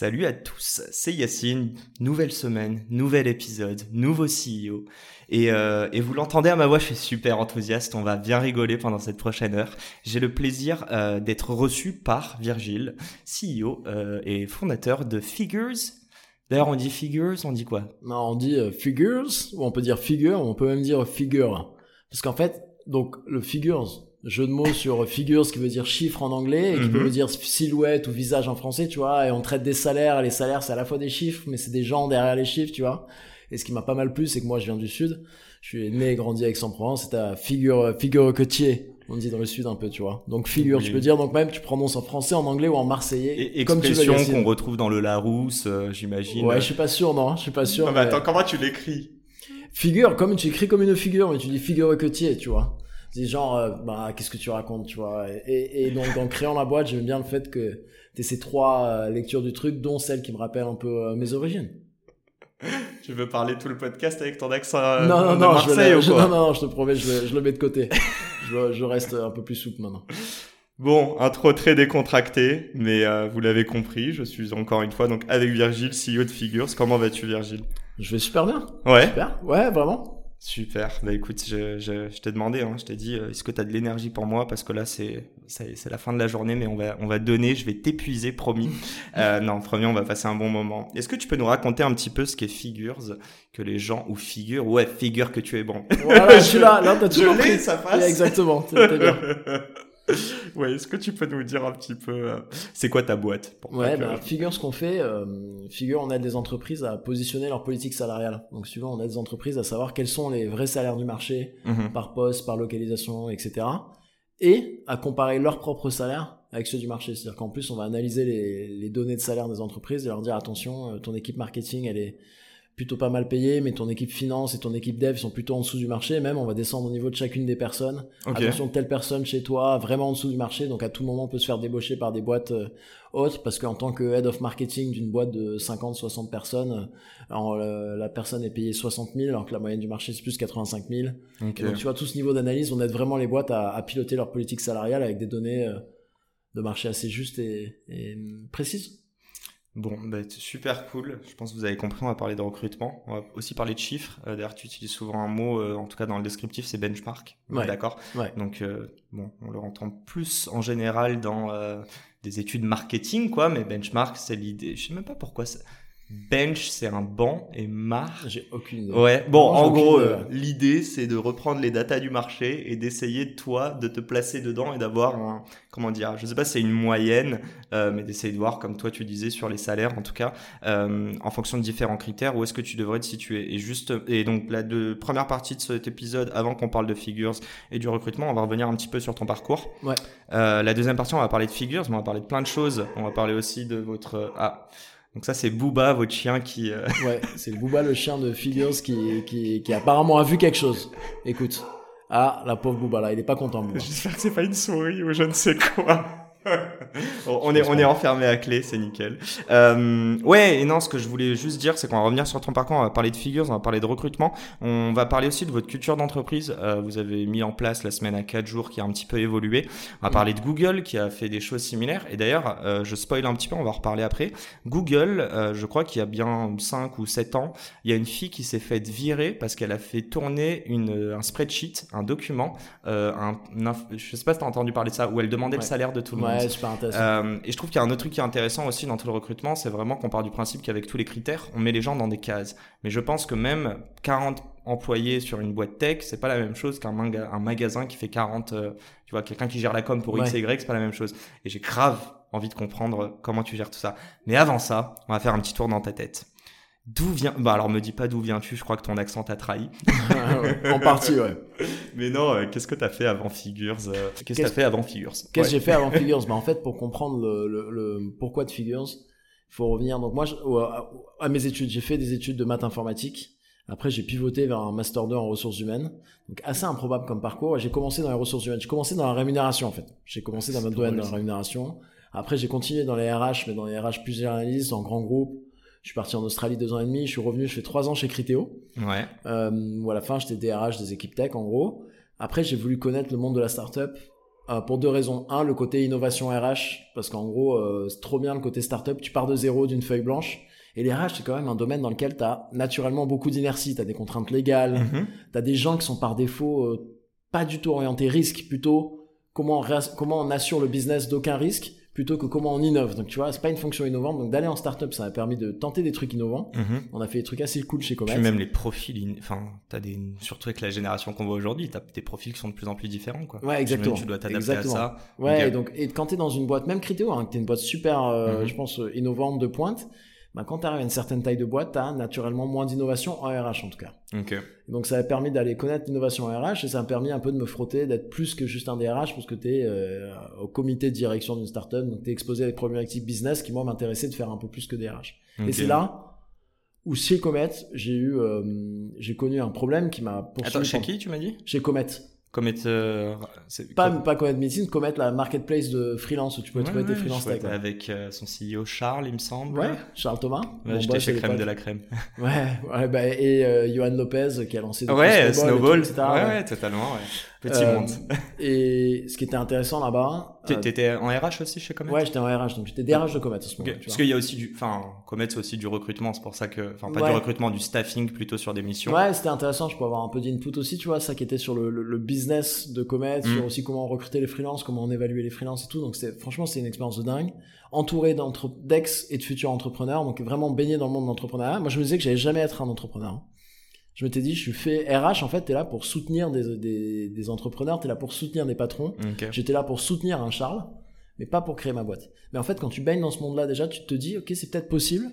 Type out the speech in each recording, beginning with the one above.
Salut à tous, c'est Yacine, nouvelle semaine, nouvel épisode, nouveau CEO. Et, euh, vous l'entendez à ma voix, je suis super enthousiaste, on va bien rigoler pendant cette prochaine heure. J'ai le plaisir euh, d'être reçu par Virgile, CEO euh, et fondateur de Figures. D'ailleurs, on dit Figures, on dit quoi? Non, on dit euh, Figures, ou on peut dire Figure, ou on peut même dire Figure. Parce qu'en fait, donc le Figures, jeu de mots sur figures qui veut dire chiffre en anglais et qui Mhm. veut dire silhouette ou visage en français, tu vois, et on traite des salaires, et les salaires c'est à la fois des chiffres, mais c'est des gens derrière les chiffres, tu vois. Et ce qui m'a pas mal plu, c'est que moi je viens du sud, je suis né et grandi à Aix-en-Provence, c'est à figure, figure côtier, on dit dans le sud un peu, tu vois. Donc figure, Oui. tu peux dire, donc même tu prononces en français, en anglais ou en marseillais, Et comme tu veux. expression qu'on retrouve dans le Larousse, euh, j'imagine. Ouais, je suis pas sûr, non, je suis pas sûr. Non, mais mais- attends, comment tu l'écris? Figure, comme tu écris comme une figure, mais tu dis figure côtier, tu vois. C'est genre, euh, bah, qu'est-ce que tu racontes, tu vois. Et, et donc, en créant la boîte, j'aime bien le fait que t'aies ces trois euh, lectures du truc, dont celle qui me rappelle un peu euh, mes origines. Tu veux parler tout le podcast avec ton accent non, non, de non, je, Marseille ou je- quoi non, non, non, je te promets, je le, je le mets de côté. je, reste un peu plus souple maintenant. Bon, intro très décontracté, mais euh, vous l'avez compris, je suis encore une fois donc avec Virgile, CEO de Figures. Comment vas-tu Virgile? Je vais super bien. Ouais? Super. Ouais, vraiment. Super. Bah écoute, je, je, je t'ai demandé, hein, je t'ai dit, euh, est-ce que tu as de l'énergie pour moi? Parce que là, c'est c'est la fin de la journée, mais on va, on va donner, je vais t'épuiser, promis. euh, non, promis, on va passer un bon moment. Est-ce que tu peux nous raconter un petit peu ce qu'est Figures Que les gens, ou Figure, ouais, Figure que tu es bon. Voilà, je suis là. Là, t'as Je l'ai, compris. ça passe. Exactement. T'es t'es bien. ouais, est-ce que tu peux nous dire un petit peu, euh, c'est quoi ta boîte pour Ouais, que- bah, Figure, ce qu'on fait, euh, Figure, on aide des entreprises à positionner leur politique salariale. Donc, souvent, on aide des entreprises à savoir quels sont les vrais salaires du marché, Mhm. par poste, par localisation, etc. Et à comparer leurs propres salaires avec ceux du marché. C'est-à-dire qu'en plus, on va analyser les, les données de salaire des entreprises et leur dire attention, euh, ton équipe marketing, elle est plutôt pas mal payée, mais ton équipe finance et ton équipe dev sont plutôt en dessous du marché. Même, on va descendre au niveau de chacune des personnes. Attention, telle personne chez toi, vraiment en dessous du marché, donc à tout moment, on peut se faire débaucher par des boîtes euh, hautes, parce qu'en tant que head of marketing d'une boîte de 50, 60 personnes, euh, alors, euh, la personne est payée 60 000, alors que la moyenne du marché, c'est plus 85 000. Ok. Et donc, tu vois, tout ce niveau d'analyse, on aide vraiment les boîtes à, à piloter leur politique salariale avec des données euh, de marché assez justes et, et, précises. Bon, bah, c'est super cool. Je pense que vous avez compris, on va parler de recrutement. On va aussi parler de chiffres. Euh, D'ailleurs, tu utilises souvent un mot, euh, en tout cas dans le descriptif, c'est benchmark. Ouais. D'accord. Ouais. Donc, euh, bon, on le entend plus en général dans des études marketing, quoi. Mais benchmark, c'est l'idée. Je sais même pas pourquoi. ça- Bench, c'est un banc et mark. J'ai aucune idée. Ouais, bon, en gros, euh, l'idée, c'est de reprendre les datas du marché et d'essayer, toi, de te placer dedans et d'avoir un, comment dire, je sais pas si c'est une moyenne, euh, mais d'essayer de voir, comme toi tu disais, sur les salaires, en tout cas, euh, en fonction de différents critères, où est-ce que tu devrais te situer. Et juste, et donc, la de, première partie de cet épisode, avant qu'on parle de figures et du recrutement, on va revenir un petit peu sur ton parcours. Ouais. Euh, la deuxième partie, on va parler de figures, mais on va parler de plein de choses. On va parler aussi de votre, ah, donc ça, c'est Booba, votre chien qui, euh, Ouais, c'est Booba, le chien de Figures, qui, qui, qui apparemment a vu quelque chose. Écoute. Ah, la pauvre Booba, là, il est pas content, Booba. J'espère que c'est pas une souris ou je ne sais quoi. On est on est enfermé à clé, c'est nickel. Euh, ouais, et non, ce que je voulais juste dire, c'est qu'on va revenir sur ton parcours, on va parler de figures, on va parler de recrutement, on va parler aussi de votre culture d'entreprise. Euh, vous avez mis en place la semaine à 4 jours qui a un petit peu évolué. On va parler de Google qui a fait des choses similaires. Et d'ailleurs, euh, je spoil un petit peu, on va en reparler après. Google, euh, je crois qu'il y a bien 5 ou 7 ans, il y a une fille qui s'est faite virer parce qu'elle a fait tourner une, un spreadsheet, un document, euh, un, je sais pas si tu as entendu parler de ça, où elle demandait le salaire de tout le monde. Ouais, super intéressant. Euh, et je trouve qu'il y a un autre truc qui est intéressant aussi dans tout le recrutement, c'est vraiment qu'on part du principe qu'avec tous les critères, on met les gens dans des cases. Mais je pense que même 40 employés sur une boîte tech, c'est pas la même chose qu'un un magasin qui fait 40, euh, tu vois, quelqu'un qui gère la com pour X et Y, c'est pas la même chose. Et j'ai grave envie de comprendre comment tu gères tout ça. Mais avant ça, on va faire un petit tour dans ta tête. D'où vient Bah alors me dis pas d'où viens-tu, je crois que ton accent t'a trahi. Ouais, en partie, ouais. Mais non, euh, qu'est-ce que t'as fait avant Figures euh, Qu'est-ce que t'as fait avant Figures? Qu'est-ce Ouais. que j'ai fait avant Figures? Bah, En fait, pour comprendre le, le, le pourquoi de Figures, faut revenir. Donc moi, je- à, à mes études, j'ai fait des études de maths informatique. Après, j'ai pivoté vers un master 2 en ressources humaines. Donc assez improbable comme parcours. J'ai commencé dans les ressources humaines. J'ai commencé dans la rémunération en fait. J'ai commencé dans notre domaine de la rémunération. Après, j'ai continué dans les RH, mais dans les RH plus généralistes, en grands groupes. Je suis parti en Australie deux ans et demi. Je suis revenu. Je fais trois ans chez Criteo. Ouais. Euh, où à la fin, j'étais DRH des équipes tech, en gros. Après, j'ai voulu connaître le monde de la startup euh, pour deux raisons. Un, le côté innovation RH, parce qu'en gros, euh, c'est trop bien le côté startup. Tu pars de zéro, d'une feuille blanche. Et les RH, c'est quand même un domaine dans lequel tu as naturellement beaucoup d'inertie. Tu as des contraintes légales, Mhm. tu as des gens qui sont par défaut euh, pas du tout orientés risque, plutôt comment on, comment on assure le business d'aucun risque, plutôt que comment on innove. Donc tu vois, c'est pas une fonction innovante. Donc d'aller en startup, ça m'a permis de tenter des trucs innovants. Mhm. On a fait des trucs assez cool chez Comet. Puis même les profils, in- enfin, t'as des, surtout avec la génération qu'on voit aujourd'hui, t'as des profils qui sont de plus en plus différents, quoi. Ouais, exactement. Que Tu dois t'adapter à ça. Ouais, Ok. et donc et quand t'es dans une boîte, même Criteo, hein, que t'es une boîte super, euh, Mhm. je pense euh, innovante de pointe, bah, quand t'arrives à une certaine taille de boîte, t'as naturellement moins d'innovation en RH en tout cas. Donc ça a permis d'aller connaître l'innovation en RH et ça m'a permis un peu de me frotter, d'être plus que juste un DRH parce que t'es euh, au comité de direction d'une startup, donc t'es exposé à des problématiques business qui moi m'intéressaient de faire un peu plus que DRH. Et c'est là où chez Comet, j'ai eu, euh, j'ai connu un problème qui m'a poursuivi. Attends, chez qui tu m'as dit? Chez Comet. Comet. euh, Pas, Com- pas Comet Medicine, Comet, la marketplace de freelance où tu peux Ouais, trouver des ouais, freelance tech. ouais. Avec euh, son CEO Charles, il me semble. Ouais, Charles Thomas. Ouais, J'étais boss chez Crème de la Crème. Ouais, ouais bah, et euh, Johan Lopez qui a lancé Ouais, et tout, Snowball. etc., ouais, totalement, ouais. Petit Euh, monde. Et ce qui était intéressant là-bas. Euh, T'étais en RH aussi chez Comet? Ouais, j'étais en RH, donc j'étais DRH de Comet à ce Ok, moment-là. tu Parce qu'il y a aussi du, enfin, Comet c'est aussi du recrutement, c'est pour ça que, enfin, pas Ouais. du recrutement, du staffing plutôt sur des missions. Ouais, c'était intéressant, je peux avoir un peu d'input aussi, tu vois, ça qui était sur le, le, le business de Comet, Mm. sur aussi comment recruter les freelances, comment on évaluait les freelances et tout. Donc franchement, c'était une expérience de dingue. Entouré d'ex et de futurs entrepreneurs, donc vraiment baigné dans le monde de l'entrepreneuriat. Moi, je me disais que j'allais jamais être un entrepreneur. Je m'étais dit, je suis fait RH, en fait, t'es là pour soutenir des, des, des entrepreneurs, t'es là pour soutenir des patrons. J'étais là pour soutenir un Charles, mais pas pour créer ma boîte. Mais en fait, quand tu baignes dans ce monde-là, déjà, tu te dis, ok, c'est peut-être possible.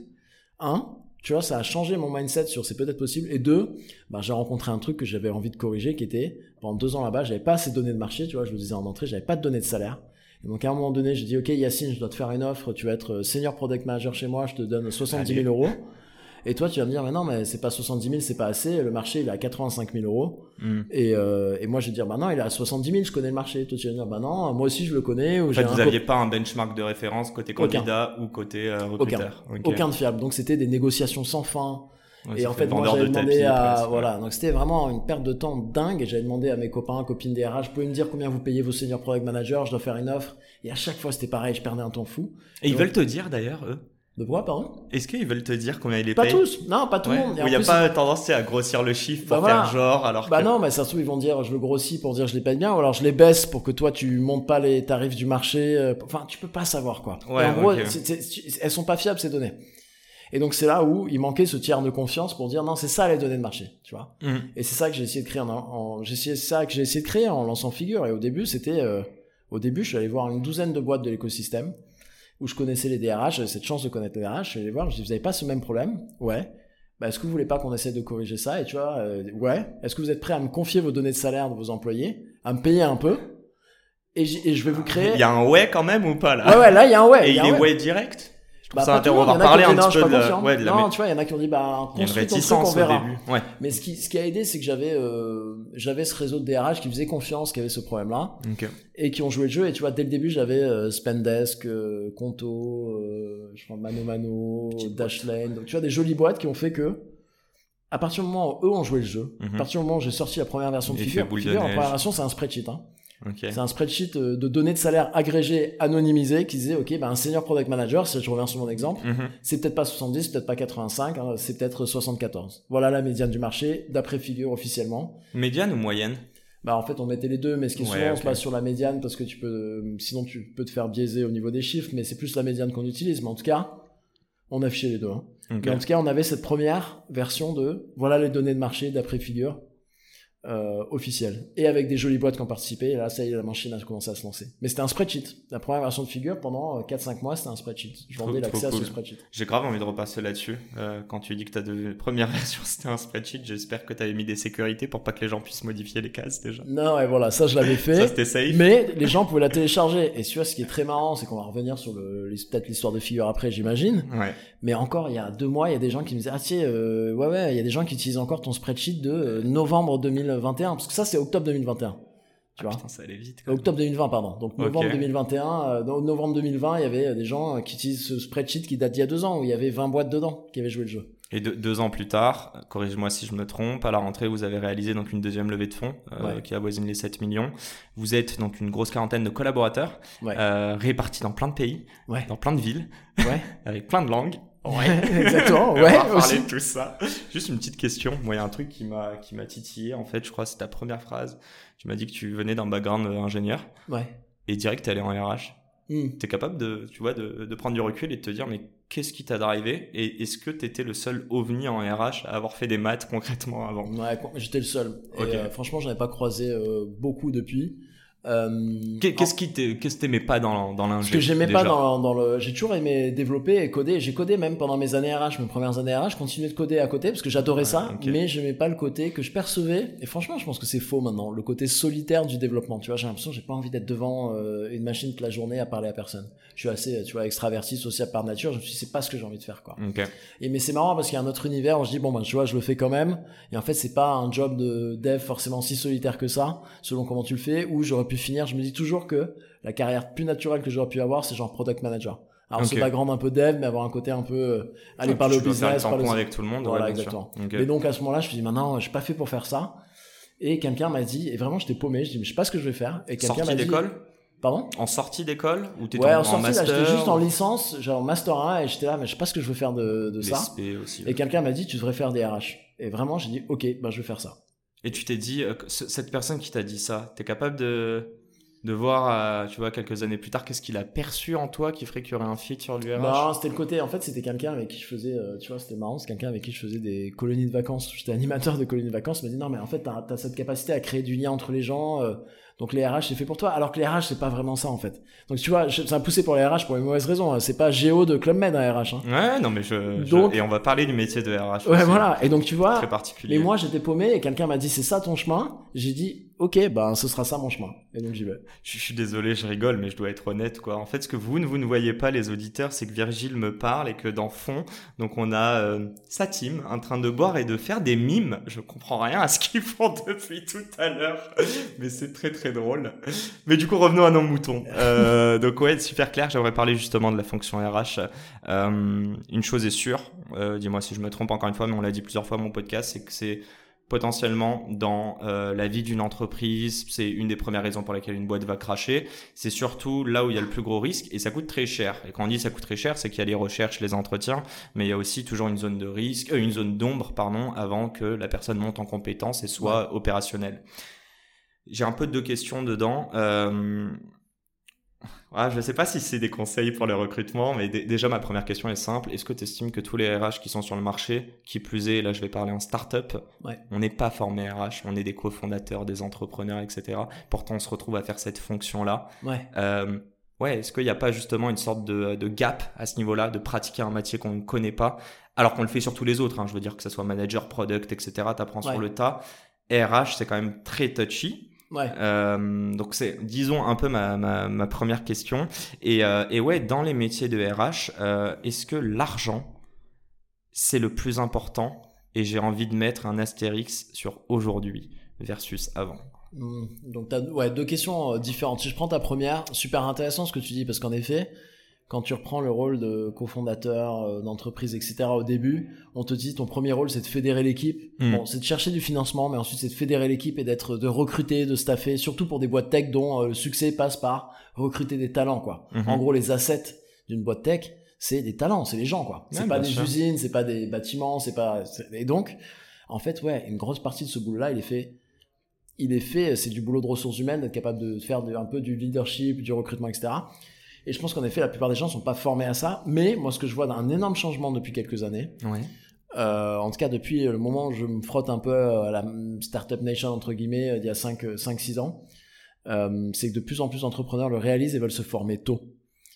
Un, tu vois, ça a changé mon mindset sur c'est peut-être possible. Et deux, bah, j'ai rencontré un truc que j'avais envie de corriger, qui était, pendant deux ans là-bas, j'avais pas assez de données de marché, tu vois, je le disais en entrée, j'avais pas de données de salaire. Et donc, à un moment donné, j'ai dit, ok, Yacine, je dois te faire une offre, tu vas être senior product manager chez moi, je te donne 70 000 Allez. euros. Et toi, tu vas me dire, mais non, mais c'est pas 70 000, c'est pas assez, le marché, il est à 85 000 euros. Hmm. Et, euh, et moi, je vais dire, bah non, il est à 70 000, je connais le marché. Toi, tu vas dire, bah non, moi aussi, je le connais. Ou En fait, vous cop- aviez pas un benchmark de référence côté Aucun. candidat ou côté euh, recruteur. Ok. aucun de fiable. Donc, c'était des négociations sans fin. Ouais, et en fait moi, j'avais de demandé à, voilà. Donc, c'était vraiment une perte de temps dingue. Et j'avais demandé à mes copains, copines des RH, pouvez me dire combien vous payez vos senior product managers, je dois faire une offre. Et à chaque fois, c'était pareil, je perdais un temps fou. Et ils Donc- veulent te dire d'ailleurs, eux De quoi, pardon? Est-ce qu'ils veulent te dire combien ils les Pas payent tous. Non, pas tout Ouais. le monde. Et Ou en il n'y a plus, pas tendance à grossir le chiffre pour Bah voilà. faire genre alors Bah que... non, mais ça se trouve, ils vont dire, je le grossis pour dire je les paye bien, ou alors je les baisse pour que toi, tu montes pas les tarifs du marché. euh, Enfin, tu peux pas savoir, quoi. Ouais, en gros, ok. c'est- c'est- elles sont pas fiables, ces données. Et donc, c'est là où il manquait ce tiers de confiance pour dire, non, c'est ça les données de marché, tu vois. Hmm. Et c'est ça que j'ai essayé de créer en, en- j'ai essayé ça que j'ai essayé de créer en lançant Figure. Et au début, c'était, euh, au début, je suis allé voir une douzaine de boîtes de l'écosystème où je connaissais les DRH, j'avais cette chance de connaître les DRH. Je suis allé voir, je dis, vous avez pas ce même problème? Ouais. Bah, est-ce que vous voulez pas qu'on essaie de corriger ça? Et tu vois, euh, ouais. Est-ce que vous êtes prêt à me confier vos données de salaire de vos employés, à me payer un peu? Et, je vais vous créer. Il y a un ouais quand même ou pas là? Ouais, ouais, là, il y a un ouais. Et il il est ouais. ouais direct? Bah, ça. On va il y en a reparler qui ont un dit, petit peu de suis pas la... confiant. Ouais, de la Non, tu vois, il y en a qui ont dit, bah, construis ton truc, on verra. Ouais. Mais ce qui, ce qui a aidé, c'est que j'avais, euh, j'avais ce réseau de DRH qui faisait confiance, qui avait ce problème-là, et qui ont joué le jeu. Et tu vois, dès le début, j'avais euh, Spendesk, euh, Conto, je crois Mano Mano, Dashlane. Donc, tu vois, des jolies boîtes qui ont fait que, à partir du moment où eux ont joué le jeu, Mhm. à partir du moment où j'ai sorti la première version de Figure, Figure, la neige. première version, c'est un spreadsheet. Hein. C'est un spreadsheet euh, de données de salaire agrégées, anonymisées, qui disait, OK, bah, un senior product manager, si je reviens sur mon exemple, Mhm. c'est peut-être pas 70, peut-être pas 85, hein, c'est peut-être 74. Voilà la médiane du marché, d'après Figure officiellement. Médiane ou moyenne? Bah en fait on mettait les deux, mais ce qui est Ouais, souvent on se base sur la médiane parce que tu peux, sinon tu peux te faire biaiser au niveau des chiffres, mais c'est plus la médiane qu'on utilise. Mais en tout cas, on affichait les deux. Hein. Mais en tout cas, on avait cette première version de voilà les données de marché d'après Figure. Euh, officiel et avec des jolies boîtes qui ont participé. Et là, ça y est, la machine a commencé à se lancer. Mais c'était un spreadsheet. La première version de Figure, pendant 4-5 mois, c'était un spreadsheet. Je vendais l'accès à ce spreadsheet. J'ai grave envie de repasser là-dessus. Euh, quand tu dis que ta de... première version c'était un spreadsheet, j'espère que tu avais mis des sécurités pour pas que les gens puissent modifier les cases déjà. Non, et voilà, ça, je l'avais Ça fait. c'était safe. Mais les gens pouvaient la télécharger. Et tu vois, ce qui est très marrant, c'est qu'on va revenir sur le, peut-être l'histoire de Figure après, j'imagine. Ouais. Mais encore, il y a deux mois, il y a des gens qui me disaient, ah tiens, euh, ouais, ouais, il y a des gens qui utilisent encore ton spreadsheet de euh, novembre 2021. Parce que ça, c'est octobre 2021. Tu vois Ah, putain, ça allait vite. quand. Octobre 2020, pardon. Donc novembre Ok. 2021, euh, dans novembre 2020, il y avait des gens qui utilisent ce spreadsheet qui date d'il y a deux ans, où il y avait 20 boîtes dedans qui avaient joué le jeu. Et deux, deux ans plus tard, corrige-moi si je me trompe, à la rentrée, vous avez réalisé donc une deuxième levée de fonds euh, Ouais. qui avoisine les 7 millions. Vous êtes donc une grosse quarantaine de collaborateurs Ouais. euh, répartis dans plein de pays, Ouais. dans plein de villes, avec plein de langues. Ouais, exactement. On Ouais, parler aussi. de tout ça. Juste une petite question. Moi, il y a un truc qui m'a qui m'a titillé. En fait, je crois que c'est ta première phrase. Tu m'as dit que tu venais d'un background euh, ingénieur Ouais. et direct t'es allé en RH. Hmm. T'es capable de, tu vois, de, de prendre du recul et de te dire, mais qu'est-ce qui t'a drivé? Et est-ce que t'étais le seul ovni en RH à avoir fait des maths concrètement avant? Ouais, j'étais le seul. Et, euh, franchement, j'en ai pas croisé euh, beaucoup depuis. Euh, Qu'est- Qu'est-ce qui qu'est-ce que t'aimais pas dans, dans l'ingé Ce que j'aimais pas dans, dans le, j'ai toujours aimé développer et coder. J'ai codé même pendant mes années RH, mes premières années RH, je continuais de coder à côté parce que j'adorais ça, ok. mais j'aimais pas le côté que je percevais. Et franchement, je pense que c'est faux maintenant, le côté solitaire du développement. Tu vois, j'ai l'impression que j'ai pas envie d'être devant euh, une machine toute la journée à parler à personne. Je suis assez, tu vois, extraverti, sociable par nature. Je me suis dit, c'est pas ce que j'ai envie de faire, quoi. Et mais c'est marrant parce qu'il y a un autre univers où je dis bon ben tu vois je le fais quand même et en fait c'est pas un job de dev forcément si solitaire que ça selon comment tu le fais où j'aurais pu finir je me dis toujours que la carrière plus naturelle que j'aurais pu avoir c'est genre product manager alors Ok. ce background un peu dev mais avoir un côté un peu euh, aller peux faire le business parler tampon au- avec tout le monde. Voilà, ouais, exactement. mais donc à ce moment-là je me dit maintenant je suis pas fait pour faire ça et quelqu'un m'a dit et vraiment j'étais paumé je dis mais je sais pas ce que je vais faire et quelqu'un m'a dit d'école? Pardon? En sortie d'école ou t'étais ouais en, en sortie j'étais juste en licence genre master 1 et j'étais là mais je sais pas ce que je veux faire de, ça et quelqu'un m'a dit, tu devrais faire des RH. Et vraiment, j'ai dit, ok, ben je vais faire ça. Et tu t'es dit, euh, cette personne qui t'a dit ça, t'es capable de, de voir, euh, tu vois, quelques années plus tard, qu'est-ce qu'il a perçu en toi qui ferait qu'il y aurait un fit sur l'URH Non, c'était le côté, en fait, c'était quelqu'un avec qui je faisais, euh, tu vois, c'était marrant, c'est quelqu'un avec qui je faisais des colonies de vacances. J'étais animateur de colonies de vacances, il m'a dit, non, mais en fait, t'as as cette capacité à créer du lien entre les gens, donc les RH, c'est fait pour toi. Alors que les RH, c'est pas vraiment ça, en fait. Donc, tu vois, ça m'a poussé pour les RH pour une mauvaise raison. hein. C'est pas Géo de Club Med, un RH. Hein. Ouais, non, mais je, je- Donc- Et on va parler du métier de RH. Ouais, aussi, voilà. Et donc, tu vois, Très particulier. mais moi, j'étais paumé et quelqu'un m'a dit, c'est ça ton chemin? J'ai dit, ok, ben, ce sera ça mon chemin. Et donc, j'y vais. Je, je suis désolé, je rigole, mais je dois être honnête, quoi. En fait, ce que vous ne vous ne voyez pas, les auditeurs, c'est que Virgile me parle et que dans fond, donc on a euh, sa team en train de boire et de faire des mimes. Je comprends rien à ce qu'ils font depuis tout à l'heure, mais c'est très très drôle. Mais du coup, revenons à nos moutons. Euh, donc ouais, super clair. J'aimerais parler justement de la fonction RH. Euh, une chose est sûre, euh, dis-moi si je me trompe encore une fois, mais on l'a dit plusieurs fois dans mon podcast, c'est que c'est potentiellement dans euh, la vie d'une entreprise, c'est une des premières raisons pour laquelle une boîte va cracher. C'est surtout là où il y a le plus gros risque et ça coûte très cher. Et quand on dit ça coûte très cher, c'est qu'il y a les recherches, les entretiens, mais il y a aussi toujours une zone de risque, euh, une zone d'ombre, pardon, avant que la personne monte en compétence et soit opérationnelle. J'ai un peu deux questions dedans. Euh... Ouais, je ne sais pas si c'est des conseils pour le recrutement, mais dé- déjà ma première question est simple. Est-ce que tu estimes que tous les RH qui sont sur le marché, qui plus est, là je vais parler en start-up, Ouais. on n'est pas formé RH, on est des cofondateurs, des entrepreneurs, etc. Pourtant on se retrouve à faire cette fonction-là. Ouais. Euh, ouais, est-ce qu'il n'y a pas justement une sorte de, de gap à ce niveau-là, de pratiquer un métier qu'on ne connaît pas, alors qu'on le fait sur tous les autres, hein, je veux dire que ce soit manager, product, etc., t'apprends sur Ouais. le tas. RH, c'est quand même très touchy. Ouais. Euh, donc c'est, disons, un peu ma, ma, ma première question. Et, euh, et ouais, dans les métiers de RH, euh, est-ce que l'argent, c'est le plus important Et j'ai envie de mettre un astérix sur aujourd'hui versus avant? Hmm, Donc t'as ouais, deux questions différentes. Si je prends ta première, super intéressant ce que tu dis parce qu'en effet, quand tu reprends le rôle de cofondateur euh, d'entreprise, etc. au début, on te dit ton premier rôle c'est de fédérer l'équipe. Mm. Bon, c'est de chercher du financement, mais ensuite c'est de fédérer l'équipe et d'être de recruter, de staffer, surtout pour des boîtes tech dont euh, le succès passe par recruter des talents quoi. Mhm. En gros, les assets d'une boîte tech, c'est des talents, c'est les gens quoi. C'est Ouais, pas des sûr. usines, c'est pas des bâtiments, c'est pas et donc en fait ouais, une grosse partie de ce boulot là, il est fait il est fait, c'est du boulot de ressources humaines, d'être capable de faire un peu du leadership, du recrutement, etc. Et je pense qu'en effet, la plupart des gens sont pas formés à ça. Mais moi, ce que je vois d'un énorme changement depuis quelques années, Ouais. euh, en tout cas depuis le moment où je me frotte un peu à la startup nation entre guillemets d'il y a 5 5 6 ans, euh, c'est que de plus en plus d'entrepreneurs le réalisent et veulent se former tôt.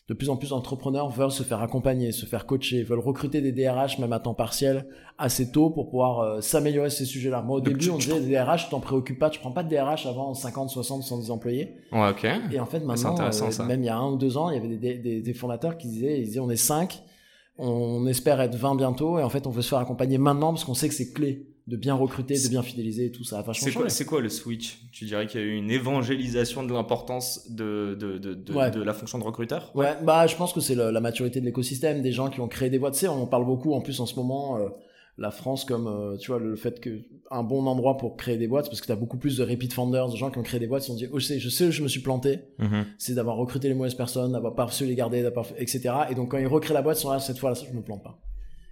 De plus en plus d'entrepreneurs veulent se faire accompagner, se faire coacher, veulent recruter des DRH même à temps partiel assez tôt pour pouvoir euh, s'améliorer ces sujets-là. Moi au début on disait des DRH, tu t'en préoccupes pas, tu prends pas de DRH avant 50, 60, 110 employés. Ouais, ok. Et en fait maintenant, euh, même il y a un ou deux ans, il y avait des, des, des fondateurs qui disaient, ils disaient on est 5, on espère être 20 bientôt et en fait on veut se faire accompagner maintenant parce qu'on sait que c'est clé de bien recruter, de bien fidéliser et tout ça. A vachement C'est quoi, c'est quoi le switch? Tu dirais qu'il y a eu une évangélisation de l'importance de, de, de, de, de la fonction de recruteur? Ouais, bah je pense que c'est la, maturité de l'écosystème, des gens qui ont créé des boîtes. Tu sais, on en parle beaucoup en plus en ce moment. Euh, la France comme euh, tu vois le fait que un bon endroit pour créer des boîtes parce que tu as beaucoup plus de repeat founders de gens qui ont créé des boîtes qui ont dit oh, je sais je sais où je me suis planté. Mm-hmm. c'est d'avoir recruté les mauvaises personnes d'avoir pas su les garder d'avoir etc et donc quand ils recréent la boîte ils sont là cette fois là je me plante pas.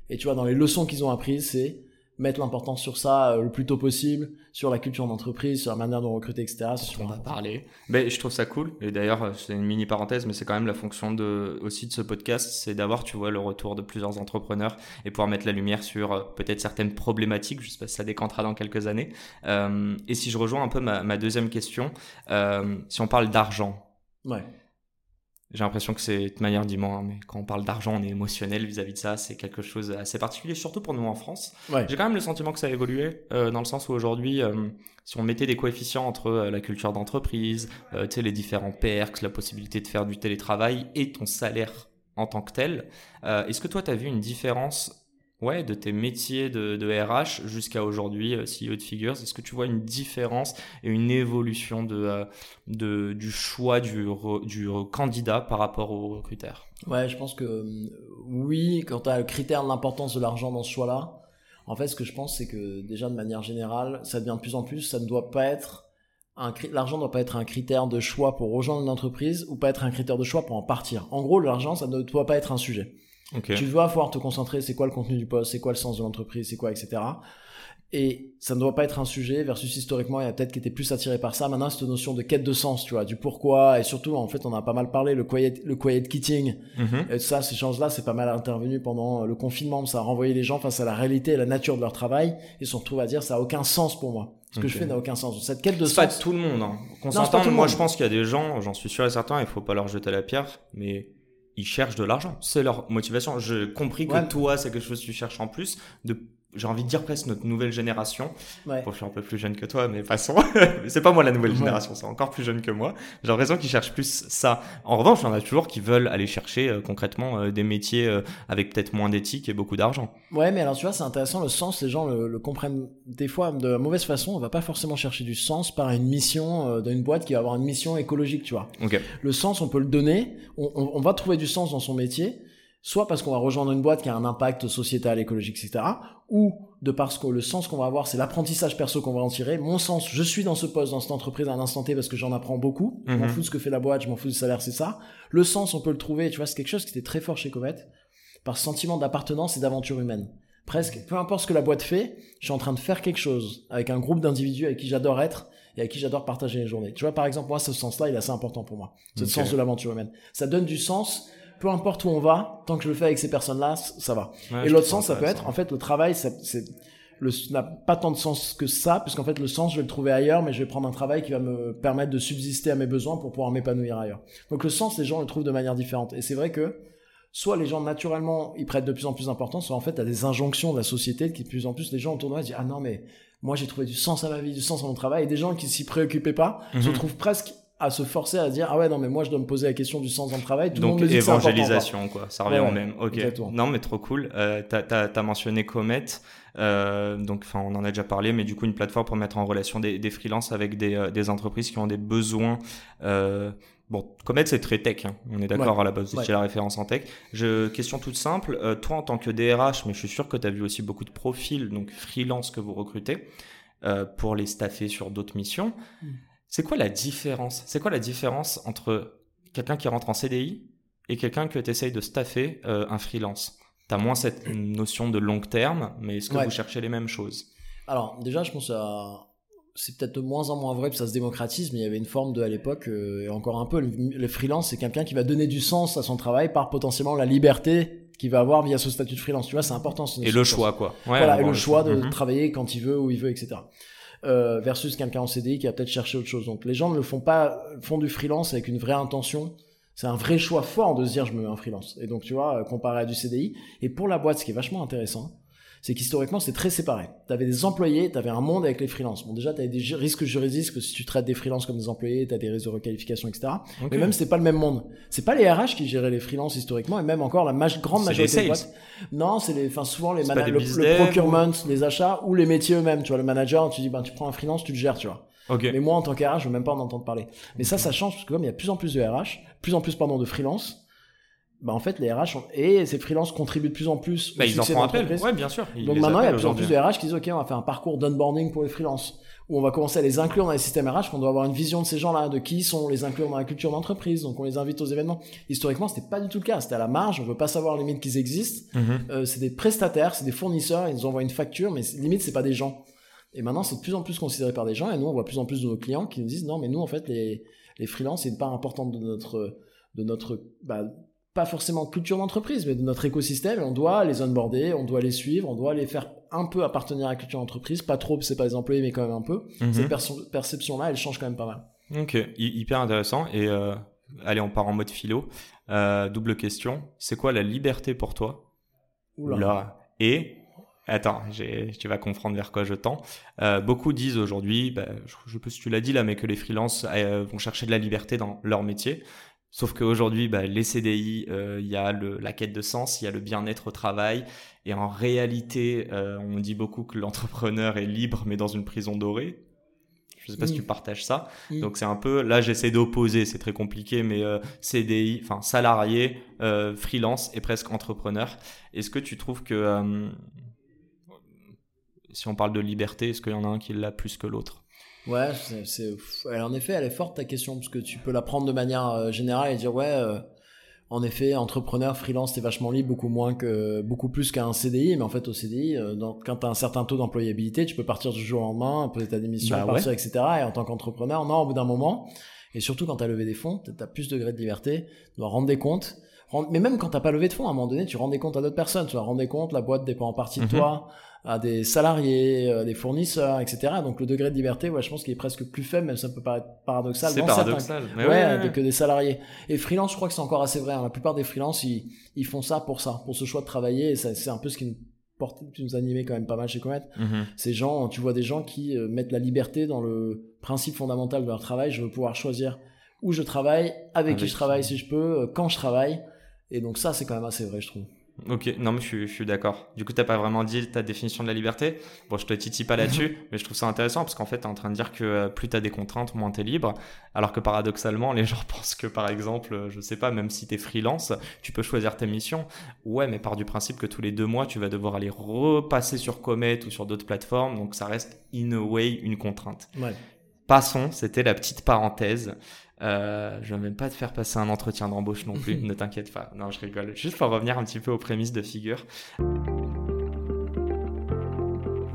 Et tu vois dans les leçons qu'ils ont apprises c'est mettre l'importance sur ça euh, le plus tôt possible, sur la culture d'entreprise, sur la manière de recruter, etc. C'est on va parler. Mais je trouve ça cool. Et d'ailleurs, euh, c'est une mini parenthèse, mais c'est quand même la fonction de aussi de ce podcast, c'est d'avoir, tu vois, le retour de plusieurs entrepreneurs et pouvoir mettre la lumière sur euh, peut-être certaines problématiques. Je sais pas si ça décantera dans quelques années. Euh, et si je rejoins un peu ma, ma deuxième question, euh, si on parle d'argent. Ouais. J'ai l'impression que c'est de manière hein, mais quand on parle d'argent, on est émotionnel vis-à-vis de ça. C'est quelque chose assez particulier, surtout pour nous en France. J'ai quand même le sentiment que ça a évolué, euh, dans le sens où aujourd'hui, euh, si on mettait des coefficients entre euh, la culture d'entreprise, les différents perks, la possibilité de faire du télétravail et ton salaire en tant que tel, est-ce que toi, tu as vu une différence ouais, de tes métiers de, RH jusqu'à aujourd'hui, euh, CEO de Figures Est-ce que tu vois une différence et une évolution de, euh, du choix du, candidat par rapport aux critères Ouais, je pense que euh, oui, quand tu as le critère de l'importance de l'argent dans ce choix-là, en fait, ce que je pense, c'est que déjà de manière générale, ça devient de plus en plus, ça ne doit pas être l'argent ne doit pas être un critère de choix pour rejoindre une entreprise ou pas être un critère de choix pour en partir. En gros, l'argent, ça ne doit pas être un sujet. Tu dois pouvoir te concentrer, c'est quoi le contenu du poste, c'est quoi le sens de l'entreprise, c'est quoi, etc. Et ça ne doit pas être un sujet versus historiquement, il y a peut-être qui était plus attiré par ça. Maintenant, cette notion de quête de sens, tu vois, du pourquoi et surtout, en fait, on a pas mal parlé le quiet, le quiet quitting. Mm-hmm. Et ça, ces choses-là, c'est pas mal intervenu pendant le confinement. Ça a renvoyé les gens face à la réalité et la nature de leur travail. Ils se retrouvent à dire, ça a aucun sens pour moi. Ce que je fais n'a aucun sens. Cette quête de sens. pas tout le monde. Hein. Qu'on s'entende. Moi, je pense qu'il y a des gens, j'en suis sûr et certain, il faut pas leur jeter la pierre, mais ils cherchent de l'argent. C'est leur motivation. J'ai compris que toi, c'est quelque chose que tu cherches en plus de j'ai envie de dire presque notre nouvelle génération. Ouais. Bon, je suis un peu plus jeune que toi, mais passons. c'est pas moi la nouvelle génération, c'est encore plus jeune que moi. J'ai l'impression qu'ils cherchent plus ça. En revanche, il y en a toujours qui veulent aller chercher euh, concrètement euh, des métiers euh, avec peut-être moins d'éthique et beaucoup d'argent. Ouais, mais alors tu vois, c'est intéressant le sens. Les gens le, comprennent des fois de la mauvaise façon. On va pas forcément chercher du sens par une mission d'une boîte qui va avoir une mission écologique, tu vois. Okay. Le sens, on peut le donner. On, on, on va trouver du sens dans son métier soit parce qu'on va rejoindre une boîte qui a un impact sociétal, écologique, etc., ou de parce que le sens qu'on va avoir, c'est l'apprentissage perso qu'on va en tirer. Mon sens, je suis dans ce poste, dans cette entreprise à un instant T parce que j'en apprends beaucoup. Je m'en mhm. fous de ce que fait la boîte, je m'en fous du salaire, c'est ça. Le sens, on peut le trouver, tu vois, c'est quelque chose qui était très fort chez Comet, par sentiment d'appartenance et d'aventure humaine. Presque, peu importe ce que la boîte fait, je suis en train de faire quelque chose avec un groupe d'individus avec qui j'adore être et avec qui j'adore partager les journées. Tu vois, par exemple, moi, ce sens-là, il est assez important pour moi. Ce sens de l'aventure humaine. Ça donne du sens peu importe où on va, tant que je le fais avec ces personnes-là, ça va. et l'autre sens, ça peut être, en fait, le travail, c'est, le, n'a pas tant de sens que ça, puisqu'en fait, le sens, je vais le trouver ailleurs, mais je vais prendre un travail qui va me permettre de subsister à mes besoins pour pouvoir m'épanouir ailleurs. Donc, le sens, les gens le trouvent de manière différente. Et c'est vrai que, soit les gens, naturellement, ils prêtent de plus en plus d'importance, soit en fait, à des injonctions de la société qui, de plus en plus, les gens autour de moi disent, ah non, mais moi, j'ai trouvé du sens à ma vie, du sens à mon travail, et des gens qui s'y préoccupaient pas, se mhm. trouvent presque à se forcer à dire ah ouais non mais moi je dois me poser la question du sens dans le travail. Tout donc le monde évangélisation quoi. Ça revient au même. Ok. non mais trop cool. Euh, t'as as, mentionné Comet. Euh, donc enfin on en a déjà parlé mais du coup une plateforme pour mettre en relation des, des freelances avec des, euh, des entreprises qui ont des besoins euh, Bon, Comet c'est très tech, hein. on est d'accord à la base, c'est la référence en tech. Je, question toute simple, euh, toi en tant que DRH, mais je suis sûr que tu as vu aussi beaucoup de profils, donc freelance que vous recrutez, euh, pour les staffer sur d'autres missions. Mm. C'est quoi la différence? C'est quoi la différence entre quelqu'un qui rentre en CDI et quelqu'un que tu essayes de staffer euh, un freelance? Tu as moins cette notion de long terme, mais est-ce que vous cherchez les mêmes choses? Alors, déjà, je pense à. C'est peut-être de moins en moins vrai, que ça se démocratise, mais il y avait une forme de, à l'époque, euh, et encore un peu, le, freelance, c'est quelqu'un qui va donner du sens à son travail par potentiellement la liberté qu'il va avoir via ce statut de freelance. Tu vois, c'est important. Et le choix, quoi. Ouais, voilà, et le choix de mhm. travailler quand il veut, où il veut, etc. Euh, versus quelqu'un en CDI qui a peut-être cherché autre chose. Donc les gens ne le font pas, font du freelance avec une vraie intention. C'est un vrai choix fort de se dire je me mets en freelance. Et donc tu vois, comparé à du CDI. Et pour la boîte, ce qui est vachement intéressant, c'est qu'historiquement, c'est très séparé. Tu avais des employés, tu avais un monde avec les freelances. Bon, déjà, tu avais des risques juridiques, que si tu traites des freelances comme des employés, tu as des risques de requalification, etc. Mais même, c'était pas le même monde. C'est pas les RH qui géraient les freelances historiquement, et même encore la grande majorité des boîtes. Non, c'est les, enfin, souvent les managers, le, procurement, les achats, ou les métiers eux-mêmes. Tu vois, le manager, tu dis, ben, tu prends un freelance, tu le gères, tu vois. Mais moi, en tant qu'RH, je veux même pas en entendre parler. Mais ça, ça change parce que comme il y a plus en plus de RH, plus en plus, pardon, de freelance, bah en fait les RH et ces freelances contribuent de plus en plus bah, ils en font appel. ouais bien sûr. Donc maintenant il y a de plus en plus de RH qui disent ok on va faire un parcours d'onboarding pour les freelances où on va commencer à les inclure dans les systèmes RH qu'on doit avoir une vision de ces gens-là de qui ils sont les inclure dans la culture d'entreprise donc on les invite aux événements. Historiquement c'était pas du tout le cas. C'était à la marge. On veut pas savoir limite qu'ils existent. Mhm. euh, c'est des prestataires c'est des fournisseurs ils nous envoient une facture mais limite c'est pas des gens. Et maintenant c'est de plus en plus considéré par des gens et nous on voit plus en plus de nos clients qui nous disent non mais nous en fait les les freelances c'est une part importante de notre de notre bah, pas forcément culture d'entreprise, mais de notre écosystème. On doit les onboarder, on doit les suivre, on doit les faire un peu appartenir à la culture d'entreprise. Pas trop, c'est pas les employés, mais quand même un peu. Mhm. Cette perception-là, elle change quand même pas mal. Ok, hyper intéressant. Et euh, allez, on part en mode philo. Euh, double question. C'est quoi la liberté pour toi? Oula. Et Attends, tu vas comprendre vers quoi je tends. Euh, beaucoup disent aujourd'hui, bah, je, je sais pas si tu l'as dit là, mais que les freelances vont chercher de la liberté dans leur métier. Sauf qu'aujourd'hui, bah, les CDI, euh, il y a le, la quête de sens, il y a le bien-être au travail. Et en réalité, euh, on dit beaucoup que l'entrepreneur est libre, mais dans une prison dorée. Je sais pas si tu partages ça. Donc c'est un peu, là j'essaie d'opposer, c'est très compliqué, mais euh, CDI, enfin salarié, freelance et presque entrepreneur. Est-ce que tu trouves que, si on parle de liberté, est-ce qu'il y en a un qui l'a plus que l'autre? Ouais, c'est, en effet, elle est forte ta question parce que tu peux la prendre de manière euh, générale et dire ouais, euh, en effet, entrepreneur, freelance, t'es vachement libre, beaucoup moins que, beaucoup plus qu'un CDI, mais en fait au CDI, euh, donc, quand t'as un certain taux d'employabilité, tu peux partir du jour au lendemain, poser ta démission, bah partir, etc. Et en tant qu'entrepreneur, non, au bout d'un moment, et surtout quand t'as levé des fonds, t'as plus de degré de liberté, tu dois rendre des comptes. Mais même quand t'as pas levé de fonds, à un moment donné, tu rends des comptes à d'autres personnes. Tu dois rendre des comptes, la boîte dépend en partie de mhm. toi à des salariés, à des fournisseurs, etc. Donc le degré de liberté, ouais, je pense qu'il est presque plus faible, même ça peut paraître paradoxal. C'est paradoxal, ouais, que des salariés. Et freelance, je crois que c'est encore assez vrai. Hein. La plupart des freelances, ils, ils font ça pour ça, pour ce choix de travailler. Et c'est un peu ce qui nous porte, qui nous animait quand même pas mal chez Comet. Mm-hmm. Ces gens, tu vois des gens qui euh, mettent la liberté dans le principe fondamental de leur travail. Je veux pouvoir choisir où je travaille, avec, qui je travaille si je peux, euh, quand je travaille. Et donc ça, c'est quand même assez vrai, je trouve. Ok, non mais je suis, je suis d'accord. Du coup, t'as pas vraiment dit ta définition de la liberté. Bon, je te titille pas là-dessus, mais je trouve ça intéressant parce qu'en fait, t'es en train de dire que euh, plus t'as des contraintes, moins t'es libre. Alors que paradoxalement, les gens pensent que par exemple, euh, je sais pas, même si t'es freelance, tu peux choisir tes missions. Ouais, mais par du principe que tous les deux mois, tu vas devoir aller repasser sur Comet ou sur d'autres plateformes, donc ça reste in a way une contrainte. Ouais. Passons, c'était la petite parenthèse. Euh, je ne vais même pas te faire passer un entretien d'embauche non plus, ne t'inquiète pas. Non, je rigole. Juste pour revenir un petit peu aux prémices de figure.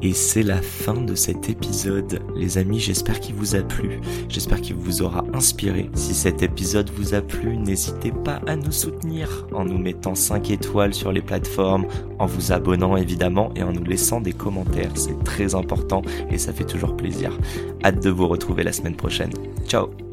Et c'est la fin de cet épisode. Les amis, j'espère qu'il vous a plu. J'espère qu'il vous aura inspiré. Si cet épisode vous a plu, n'hésitez pas à nous soutenir en nous mettant 5 étoiles sur les plateformes, en vous abonnant évidemment et en nous laissant des commentaires. C'est très important et ça fait toujours plaisir. Hâte de vous retrouver la semaine prochaine. Ciao